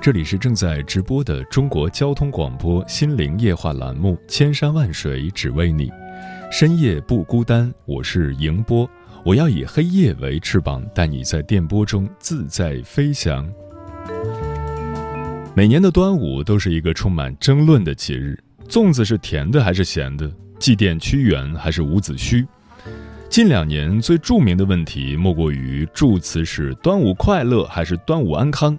这里是正在直播的中国交通广播心灵夜话栏目《千山万水只为你》，深夜不孤单，我是迎波，我要以黑夜为翅膀，带你在电波中自在飞翔。每年的端午都是一个充满争论的节日，粽子是甜的还是咸的？祭奠屈原还是伍子胥？近两年最著名的问题莫过于祝词是“端午快乐”还是“端午安康”。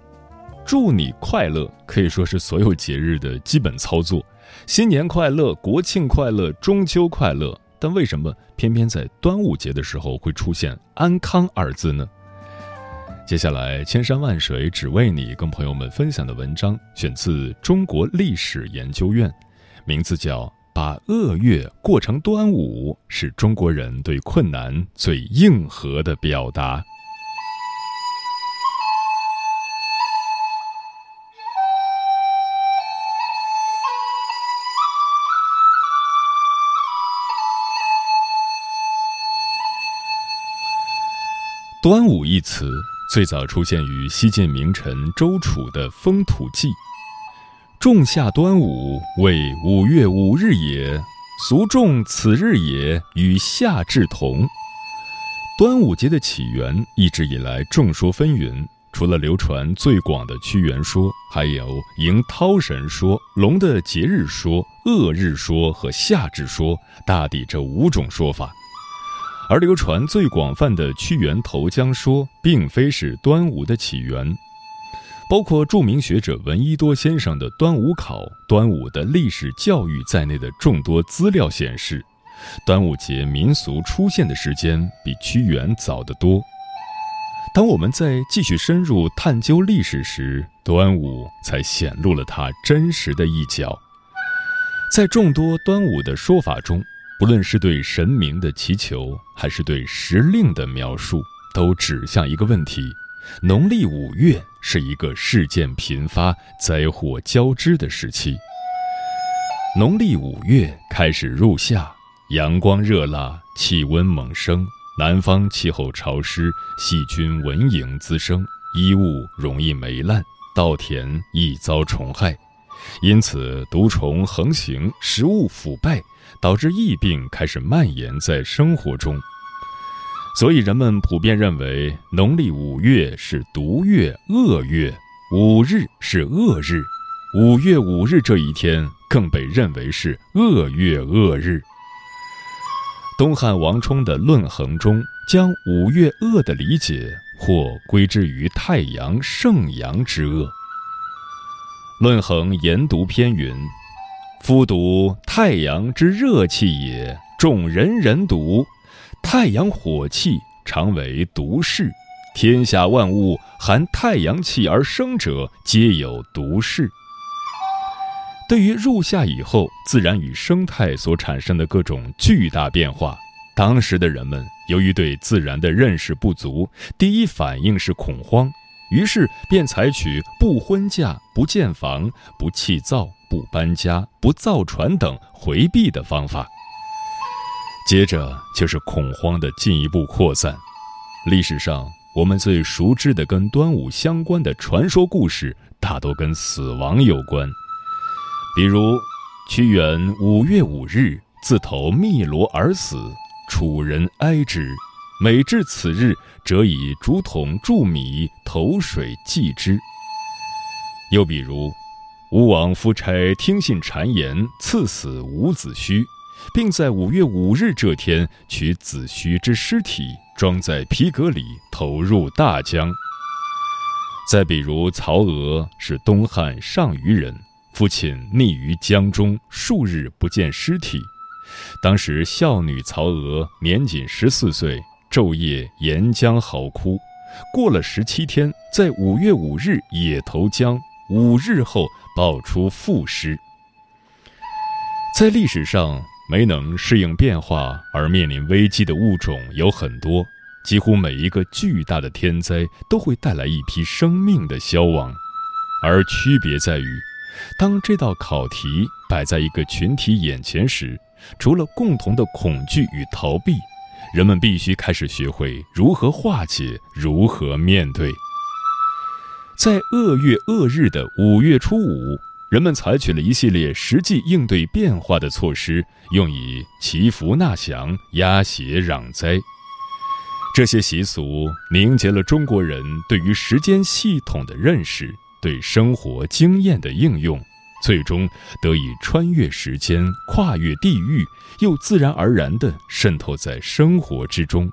祝你快乐可以说是所有节日的基本操作，新年快乐、国庆快乐、中秋快乐。但为什么偏偏在端午节的时候会出现“安康”二字呢？接下来，千山万水只为你，跟朋友们分享的文章选自中国历史研究院，名字叫。把恶月过成端午，是中国人对困难最硬核的表达。端午一词最早出现于西晋名臣周楚的《风土记》。仲夏端午，为五月五日也。俗众此日也，与夏至同。端午节的起源一直以来众说纷纭，除了流传最广的屈原说，还有迎涛神说、龙的节日说、恶日说和夏至说，大抵这五种说法。而流传最广泛的屈原投江说，并非是端午的起源。包括著名学者闻一多先生的《端午考》、端午的历史教育在内的众多资料显示，端午节民俗出现的时间比屈原早得多。当我们在继续深入探究历史时，端午才显露了它真实的一角。在众多端午的说法中，不论是对神明的祈求，还是对时令的描述，都指向一个问题。农历五月是一个事件频发、灾祸交织的时期。农历五月开始入夏，阳光热辣，气温猛升，南方气候潮湿，细菌蚊蝇滋生，衣物容易霉烂，稻田易遭虫害，因此毒虫横行，食物腐败，导致疫病开始蔓延在生活中。所以人们普遍认为，农历五月是毒月、恶月，五日是恶日，五月五日这一天更被认为是恶月恶日。东汉王充的《论衡》中，将五月恶的理解或归之于太阳盛阳之恶。《论衡·研读篇》云：“夫读太阳之热气也，众人人读。”太阳火气常为毒势，天下万物含太阳气而生者，皆有毒势。对于入夏以后自然与生态所产生的各种巨大变化，当时的人们由于对自然的认识不足，第一反应是恐慌，于是便采取不婚嫁、不建房、不砌灶、不搬家、不造船等回避的方法。接着就是恐慌的进一步扩散。历史上我们最熟知的跟端午相关的传说故事，大多跟死亡有关。比如，屈原五月五日自投汨罗而死，楚人哀之，每至此日，则以竹筒注米，投水祭之。又比如，吴王夫差听信谗言，赐死伍子胥。并在五月五日这天取子胥之尸体，装在皮革里，投入大江。再比如，曹娥是东汉上虞人，父亲溺于江中，数日不见尸体。当时孝女曹娥年仅十四岁，昼夜沿江嚎哭。过了十七天，在五月五日也投江，五日后爆出负尸。在历史上，没能适应变化而面临危机的物种有很多，几乎每一个巨大的天灾都会带来一批生命的消亡，而区别在于，当这道考题摆在一个群体眼前时，除了共同的恐惧与逃避。人们必须开始学会如何化解，如何面对。在恶月恶日的五月初五，人们采取了一系列实际应对变化的措施，用以祈福纳祥、压邪攘灾。这些习俗凝结了中国人对于时间系统的认识，对生活经验的应用。最终得以穿越时间、跨越地域，又自然而然地渗透在生活之中。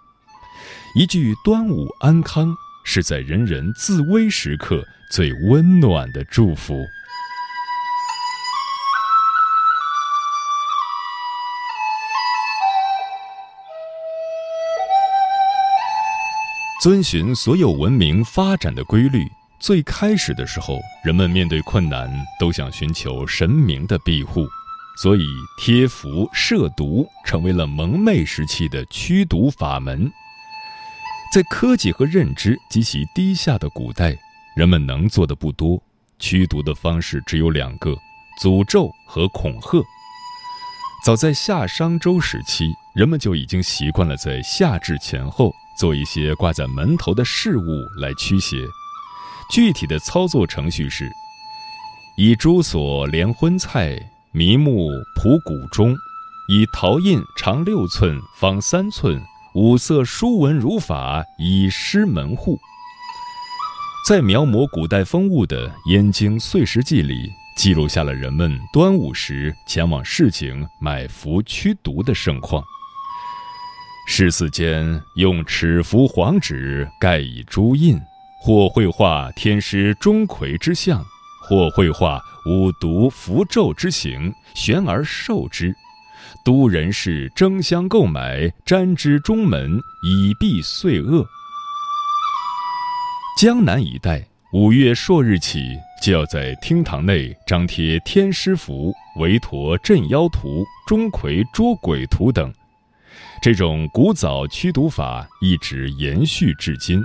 一句“端午安康”，是在人人自危时刻最温暖的祝福。遵循所有文明发展的规律。最开始的时候，人们面对困难都想寻求神明的庇护，所以贴符设毒成为了蒙昧时期的驱毒法门。在科技和认知极其低下的古代，人们能做的不多，驱毒的方式只有两个：诅咒和恐吓。早在夏商周时期，人们就已经习惯了在夏至前后做一些挂在门头的事物来驱邪。具体的操作程序是：以朱锁连荤菜，迷木铺谷中；以陶印长六寸，方三寸，五色书文如法，以诗门户。在描摹古代风物的《燕京岁时记》里，记录下了人们端午时前往市井买符驱毒的盛况。诗词间用尺幅黄纸盖以朱印。或绘画天师钟馗之像，或绘画五毒符咒之形，悬而授之。都人士争相购买，瞻之中门，以避岁恶。江南一带，五月朔日起，就要在厅堂内张贴天师符、韦陀镇妖图、钟馗捉鬼图等。这种古早驱毒法一直延续至今。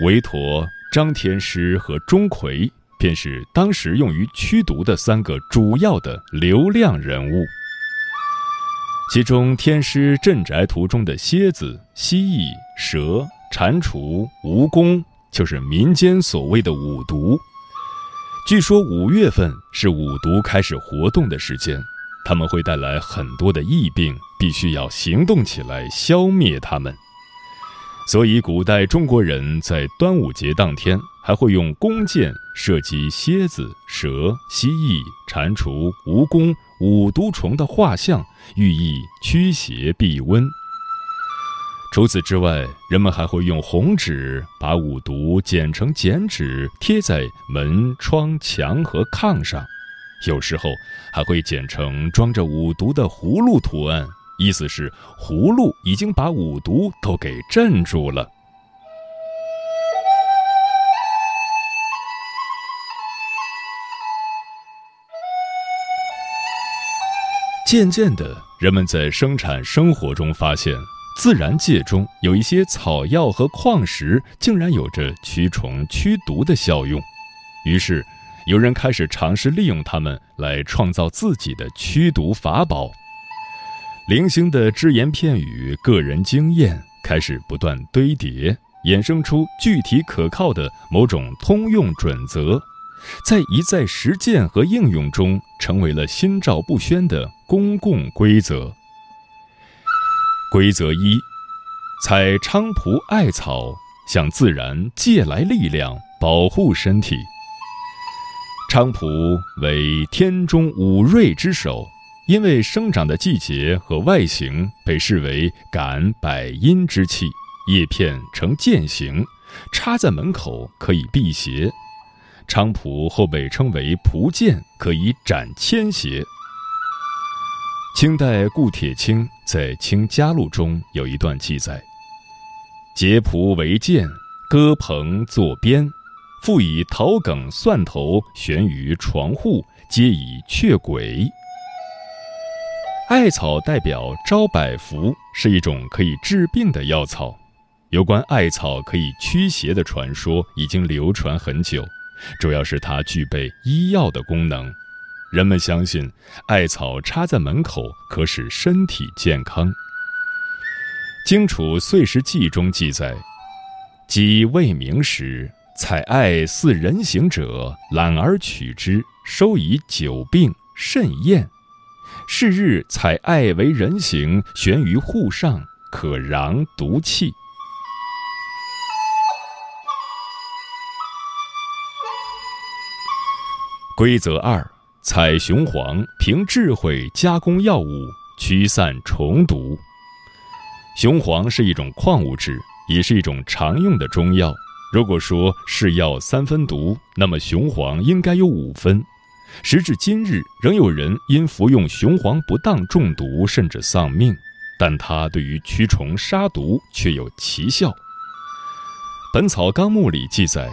韦陀、张天师和钟馗便是当时用于驱毒的三个主要的流量人物。其中，天师镇宅图中的蝎子、蜥蜴、蛇、蟾蜍、蜈蚣，就是民间所谓的五毒。据说五月份是五毒开始活动的时间，他们会带来很多的疫病，必须要行动起来消灭它们。所以，古代中国人在端午节当天还会用弓箭射击蝎子、蛇、蜥蜴、蟾蜍、蜈蚣、五毒虫的画像，寓意驱邪避瘟。除此之外，人们还会用红纸把五毒剪成剪纸，贴在门窗、墙和炕上，有时候还会剪成装着五毒的葫芦图案。意思是葫芦已经把五毒都给镇住了。渐渐的，人们在生产生活中发现，自然界中有一些草药和矿石竟然有着驱虫驱毒的效用，于是有人开始尝试利用它们来创造自己的驱毒法宝。零星的只言片语、个人经验开始不断堆叠，衍生出具体可靠的某种通用准则，在一再实践和应用中，成为了心照不宣的公共规则。规则一：采菖蒲艾草，向自然借来力量，保护身体。菖蒲为天中五瑞之首。因为生长的季节和外形被视为感百阴之气，叶片呈剑形，插在门口可以辟邪。菖蒲后被称为蒲剑，可以斩千邪。清代顾铁青在《清嘉录》中有一段记载：“结蒲为剑，割蓬作鞭，复以桃梗、蒜头悬于床户，皆以却鬼。艾草代表招百福，是一种可以治病的药草。有关艾草可以驱邪的传说已经流传很久，主要是它具备医药的功能。人们相信，艾草插在门口可使身体健康。《荆楚岁时记》中记载：“鸡未鸣时，采艾似人形者，揽而取之，收以久病甚验。是日采艾为人形，悬于户上，可禳毒气。”规则二：采雄黄，凭智慧加工药物，驱散虫毒。雄黄是一种矿物质，也是一种常用的中药。如果说是药三分毒，那么雄黄应该有五分。时至今日，仍有人因服用雄黄不当中毒，甚至丧命。但它对于驱虫杀毒却有奇效。《本草纲目》里记载。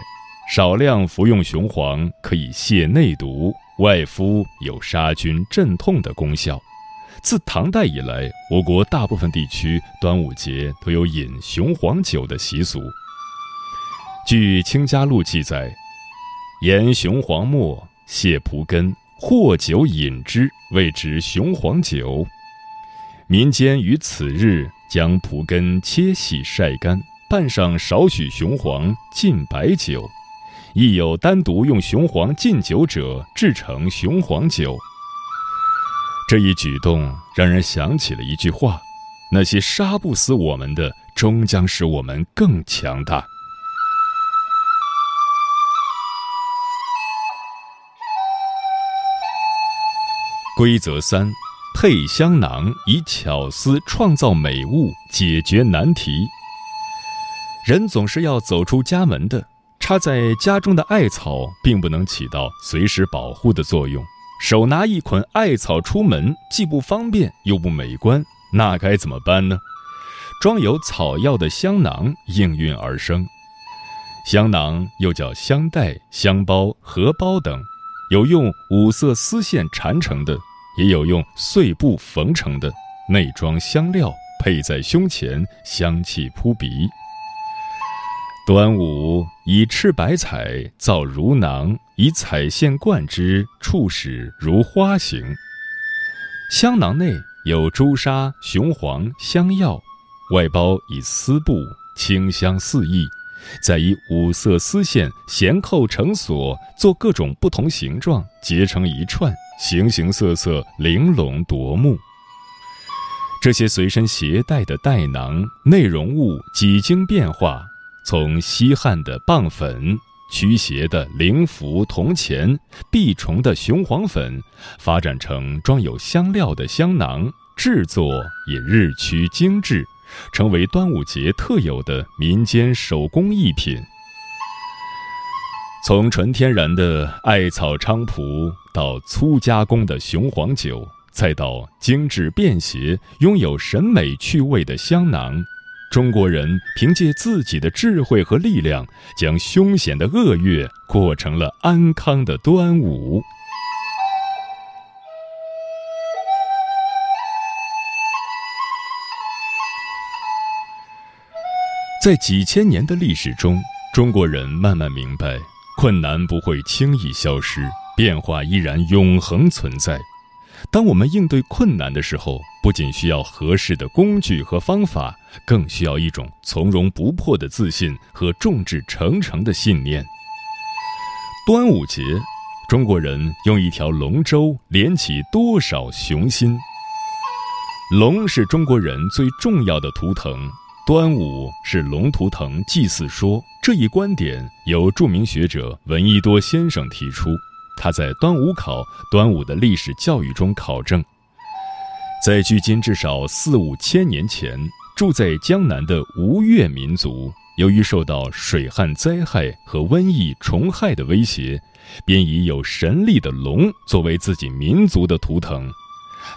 少量服用雄黄可以泻内毒，外敷有杀菌镇痛的功效。自唐代以来，我国大部分地区端午节都有饮雄黄酒的习俗。据《清嘉录》记载，研雄黄末，泻蒲根，或酒饮之，谓之雄黄酒。民间于此日将蒲根切细晒干，拌上少许雄黄，浸白酒。亦有单独用雄黄浸酒者，制成雄黄酒。这一举动让人想起了一句话：“那些杀不死我们的，终将使我们更强大。”规则三：配香囊，以巧思创造美物，解决难题。人总是要走出家门的。插在家中的艾草并不能起到随时保护的作用，手拿一捆艾草出门既不方便又不美观，那该怎么办呢？装有草药的香囊应运而生。香囊又叫香袋、香包、荷包等，有用五色丝线缠成的，也有用碎布缝成的，内装香料，佩在胸前，香气扑鼻。端午以赤白彩造如囊，以彩线贯之，触使如花形。香囊内有朱砂、雄黄、香药，外包以丝布，清香四溢。再以五色丝线衔扣成锁，做各种不同形状，结成一串，形形色色，玲珑夺目。这些随身携带的袋囊内容物几经变化。从稀罕的棒粉、驱邪的灵符铜钱、避虫的雄黄粉，发展成装有香料的香囊，制作也日趋精致，成为端午节特有的民间手工艺品。从纯天然的艾草菖蒲，到粗加工的雄黄酒，再到精致便携、拥有审美趣味的香囊。中国人凭借自己的智慧和力量，将凶险的恶月过成了安康的端午。在几千年的历史中，中国人慢慢明白，困难不会轻易消失，变化依然永恒存在。当我们应对困难的时候，不仅需要合适的工具和方法，更需要一种从容不迫的自信和众志成城的信念。端午节，中国人用一条龙舟连起多少雄心？龙是中国人最重要的图腾，端午是龙图腾祭祀说这一观点由著名学者闻一多先生提出。他在端午考端午的历史教育中考证，在距今至少四五千年前，住在江南的吴越民族，由于受到水旱灾害和瘟疫虫害的威胁，便以有神力的龙作为自己民族的图腾。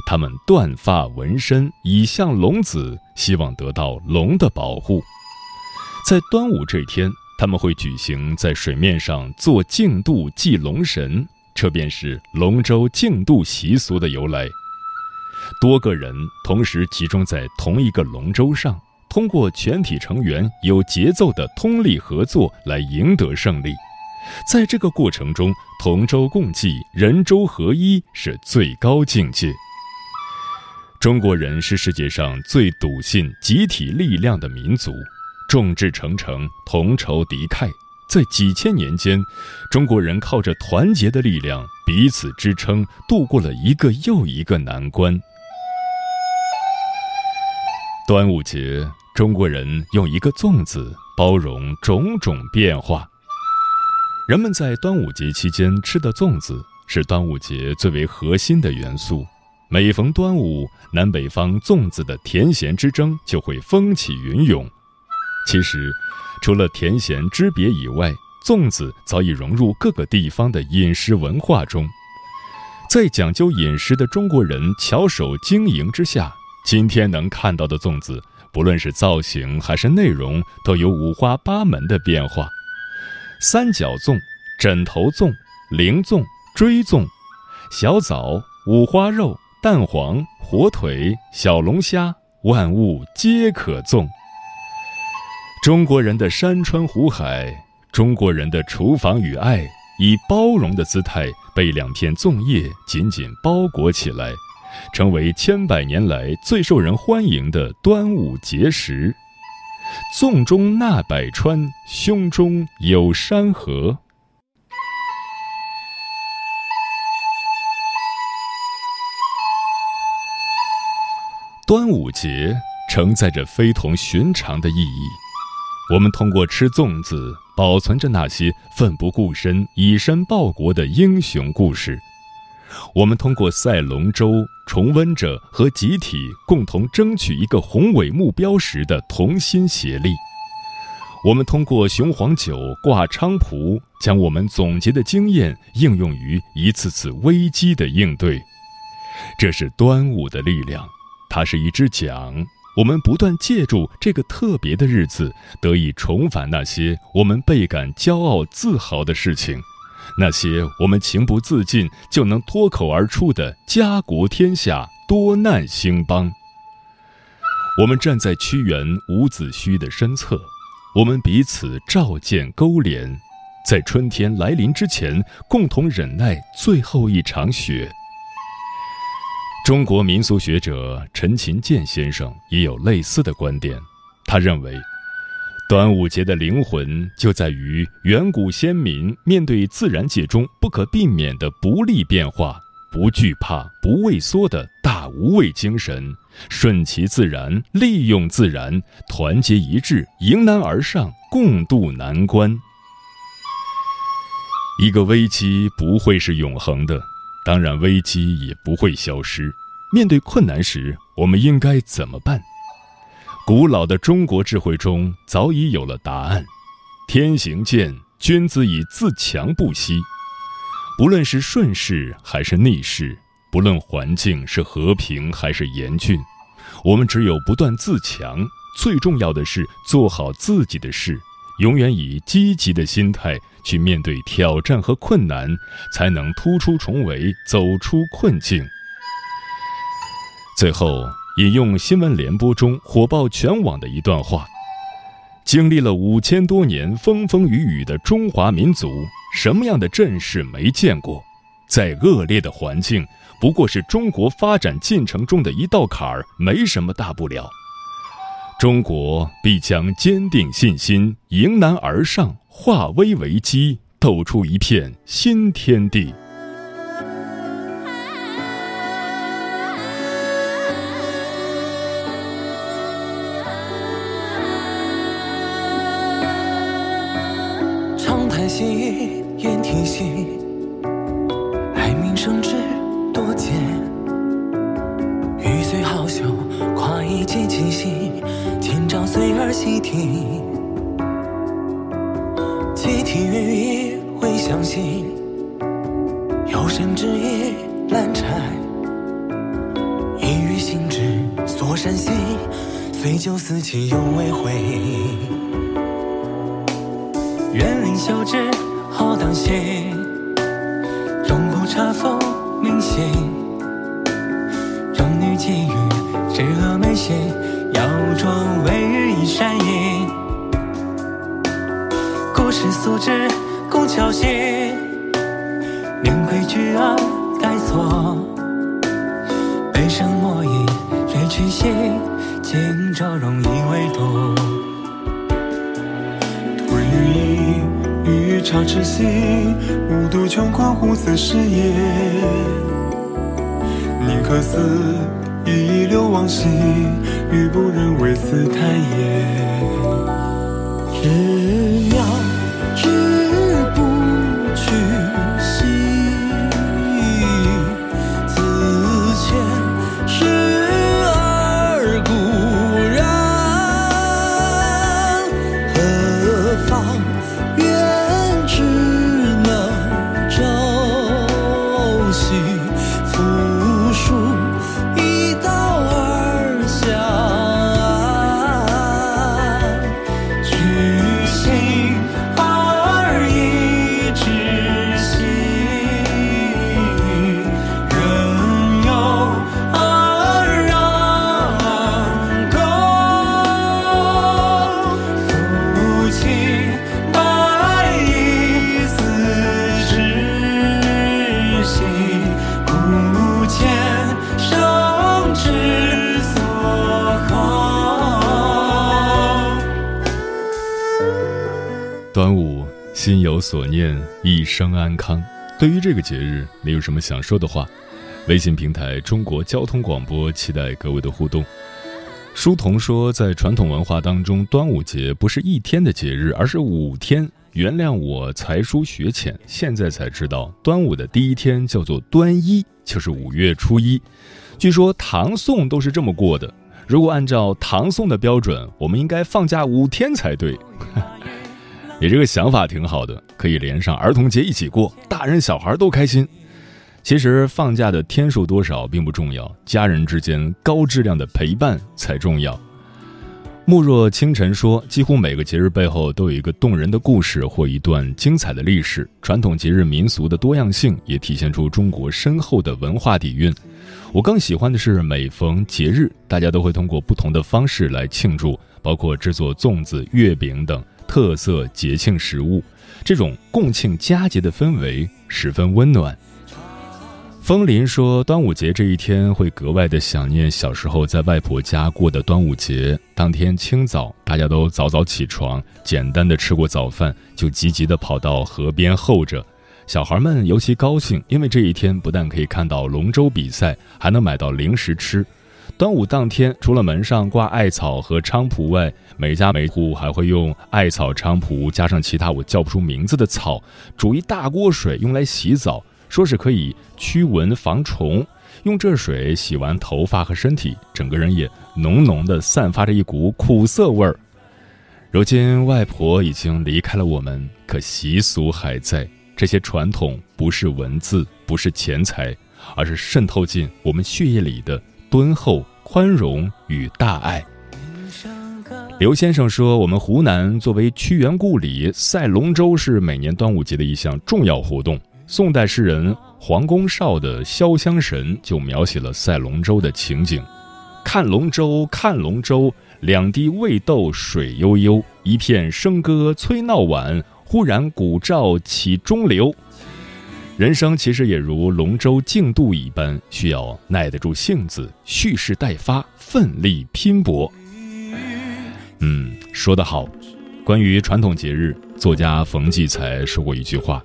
他们断发纹身，以向龙子，希望得到龙的保护。在端午这天。他们会举行在水面上做竞渡祭龙神，这便是龙舟竞渡习俗的由来。多个人同时集中在同一个龙舟上，通过全体成员有节奏的通力合作来赢得胜利。在这个过程中，同舟共济、人舟合一是最高境界。中国人是世界上最笃信集体力量的民族。众志成城，同仇敌忾。在几千年间，中国人靠着团结的力量，彼此支撑，度过了一个又一个难关。端午节，中国人用一个“粽”子包容种种变化。人们在端午节期间吃的粽子，是端午节最为核心的元素。每逢端午，南北方粽子的甜咸之争就会风起云涌。其实，除了甜咸之别以外，粽子早已融入各个地方的饮食文化中。在讲究饮食的中国人巧手经营之下，今天能看到的粽子，不论是造型还是内容，都有五花八门的变化：三角粽、枕头粽、菱粽、锥粽、小枣、五花肉、蛋黄、火腿、小龙虾，万物皆可粽。中国人的山川湖海，中国人的厨房与爱，以包容的姿态被两片粽叶紧紧包裹起来，成为千百年来最受人欢迎的端午节食。粽中纳百川，胸中有山河。端午节承载着非同寻常的意义。我们通过吃粽子，保存着那些奋不顾身、以身报国的英雄故事；我们通过赛龙舟，重温着和集体共同争取一个宏伟目标时的同心协力；我们通过雄黄酒、挂菖蒲，将我们总结的经验应用于一次次危机的应对。这是端午的力量，它是一支桨。我们不断借助这个特别的日子，得以重返那些我们倍感骄傲自豪的事情，那些我们情不自禁就能脱口而出的家国天下、多难兴邦。我们站在屈原、伍子胥的身侧，我们彼此照见勾连，在春天来临之前，共同忍耐最后一场雪。中国民俗学者陈勤健先生也有类似的观点。他认为，端午节的灵魂就在于远古先民面对自然界中不可避免的不利变化，不惧怕、不畏缩的大无畏精神，顺其自然，利用自然，团结一致，迎难而上，共度难关。一个危机不会是永恒的。当然，危机也不会消失。面对困难时，我们应该怎么办？古老的中国智慧中早已有了答案：天行健，君子以自强不息。不论是顺势还是逆势，不论环境是和平还是严峻，我们只有不断自强。最重要的是做好自己的事，永远以积极的心态。去面对挑战和困难，才能突出重围，走出困境。最后引用新闻联播中火爆全网的一段话：经历了五千多年风风雨雨的中华民族，什么样的阵势没见过？再恶劣的环境，不过是中国发展进程中的一道坎儿，没什么大不了。中国必将坚定信心，迎难而上，化危为机，斗出一片新天地。长叹息，咽涕息，哀民生之多艰。雨虽好修，夸一节气息。随儿细听，集体寓意会相信，有生之意难拆。一语心之锁山兮，虽酒思齐永未回。园林修枝好当心，中不差风明星，中女寄语，知恶美心，故事素质古桥心，明规矩而改错，悲伤莫以泪去洗，今朝容易为度。问雨衣，欲茶之息，无度穷困乎此时也。宁可死，亦流往昔，欲不忍为此叹也。一生安康。对于这个节日，你有什么想说的话？微信平台中国交通广播期待各位的互动。书童说，在传统文化当中，端午节不是一天的节日，而是五天。原谅我才疏学浅，现在才知道，端午的第一天叫做端一，就是五月初一。据说唐宋都是这么过的。如果按照唐宋的标准，我们应该放假五天才对。你这个想法挺好的，可以连上儿童节一起过，大人小孩都开心。其实放假的天数多少并不重要，家人之间高质量的陪伴才重要。慕若清晨说，几乎每个节日背后都有一个动人的故事或一段精彩的历史。传统节日民俗的多样性也体现出中国深厚的文化底蕴。我更喜欢的是，每逢节日，大家都会通过不同的方式来庆祝，包括制作粽子、月饼等特色节庆食物。这种共庆佳节的氛围十分温暖。风林说，端午节这一天会格外的想念小时候在外婆家过的端午节。当天清早，大家都早早起床，简单的吃过早饭，就急急的跑到河边候着。小孩们尤其高兴，因为这一天不但可以看到龙舟比赛，还能买到零食吃。端午当天，除了门上挂艾草和菖蒲外，每家每户还会用艾草、菖蒲加上其他我叫不出名字的草，煮一大锅水用来洗澡。说是可以驱蚊防虫，用这水洗完头发和身体，整个人也浓浓的散发着一股苦涩味儿。如今外婆已经离开了我们，可习俗还在。这些传统不是文字，不是钱财，而是渗透进我们血液里的敦厚、宽容与大爱。刘先生说：“我们湖南作为屈原故里，赛龙舟是每年端午节的一项重要活动。”宋代诗人黄公绍的《潇湘神》就描写了赛龙舟的情景：“看龙舟，看龙舟，两滴未斗水悠悠，一片笙歌催闹晚，忽然鼓噪起中流。”人生其实也如龙舟竞渡一般，需要耐得住性子，蓄势待发，奋力拼搏。嗯，说得好。关于传统节日，作家冯骥才说过一句话。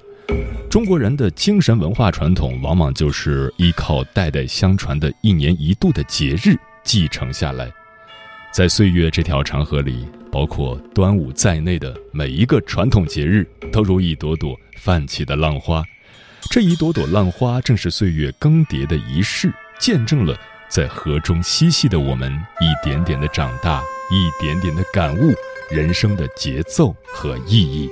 中国人的精神文化传统，往往就是依靠代代相传的一年一度的节日继承下来。在岁月这条长河里，包括端午在内的每一个传统节日，都如一朵朵泛起的浪花。这一朵朵浪花，正是岁月更迭的仪式，见证了在河中嬉戏的我们一点点的长大，一点点的感悟人生的节奏和意义。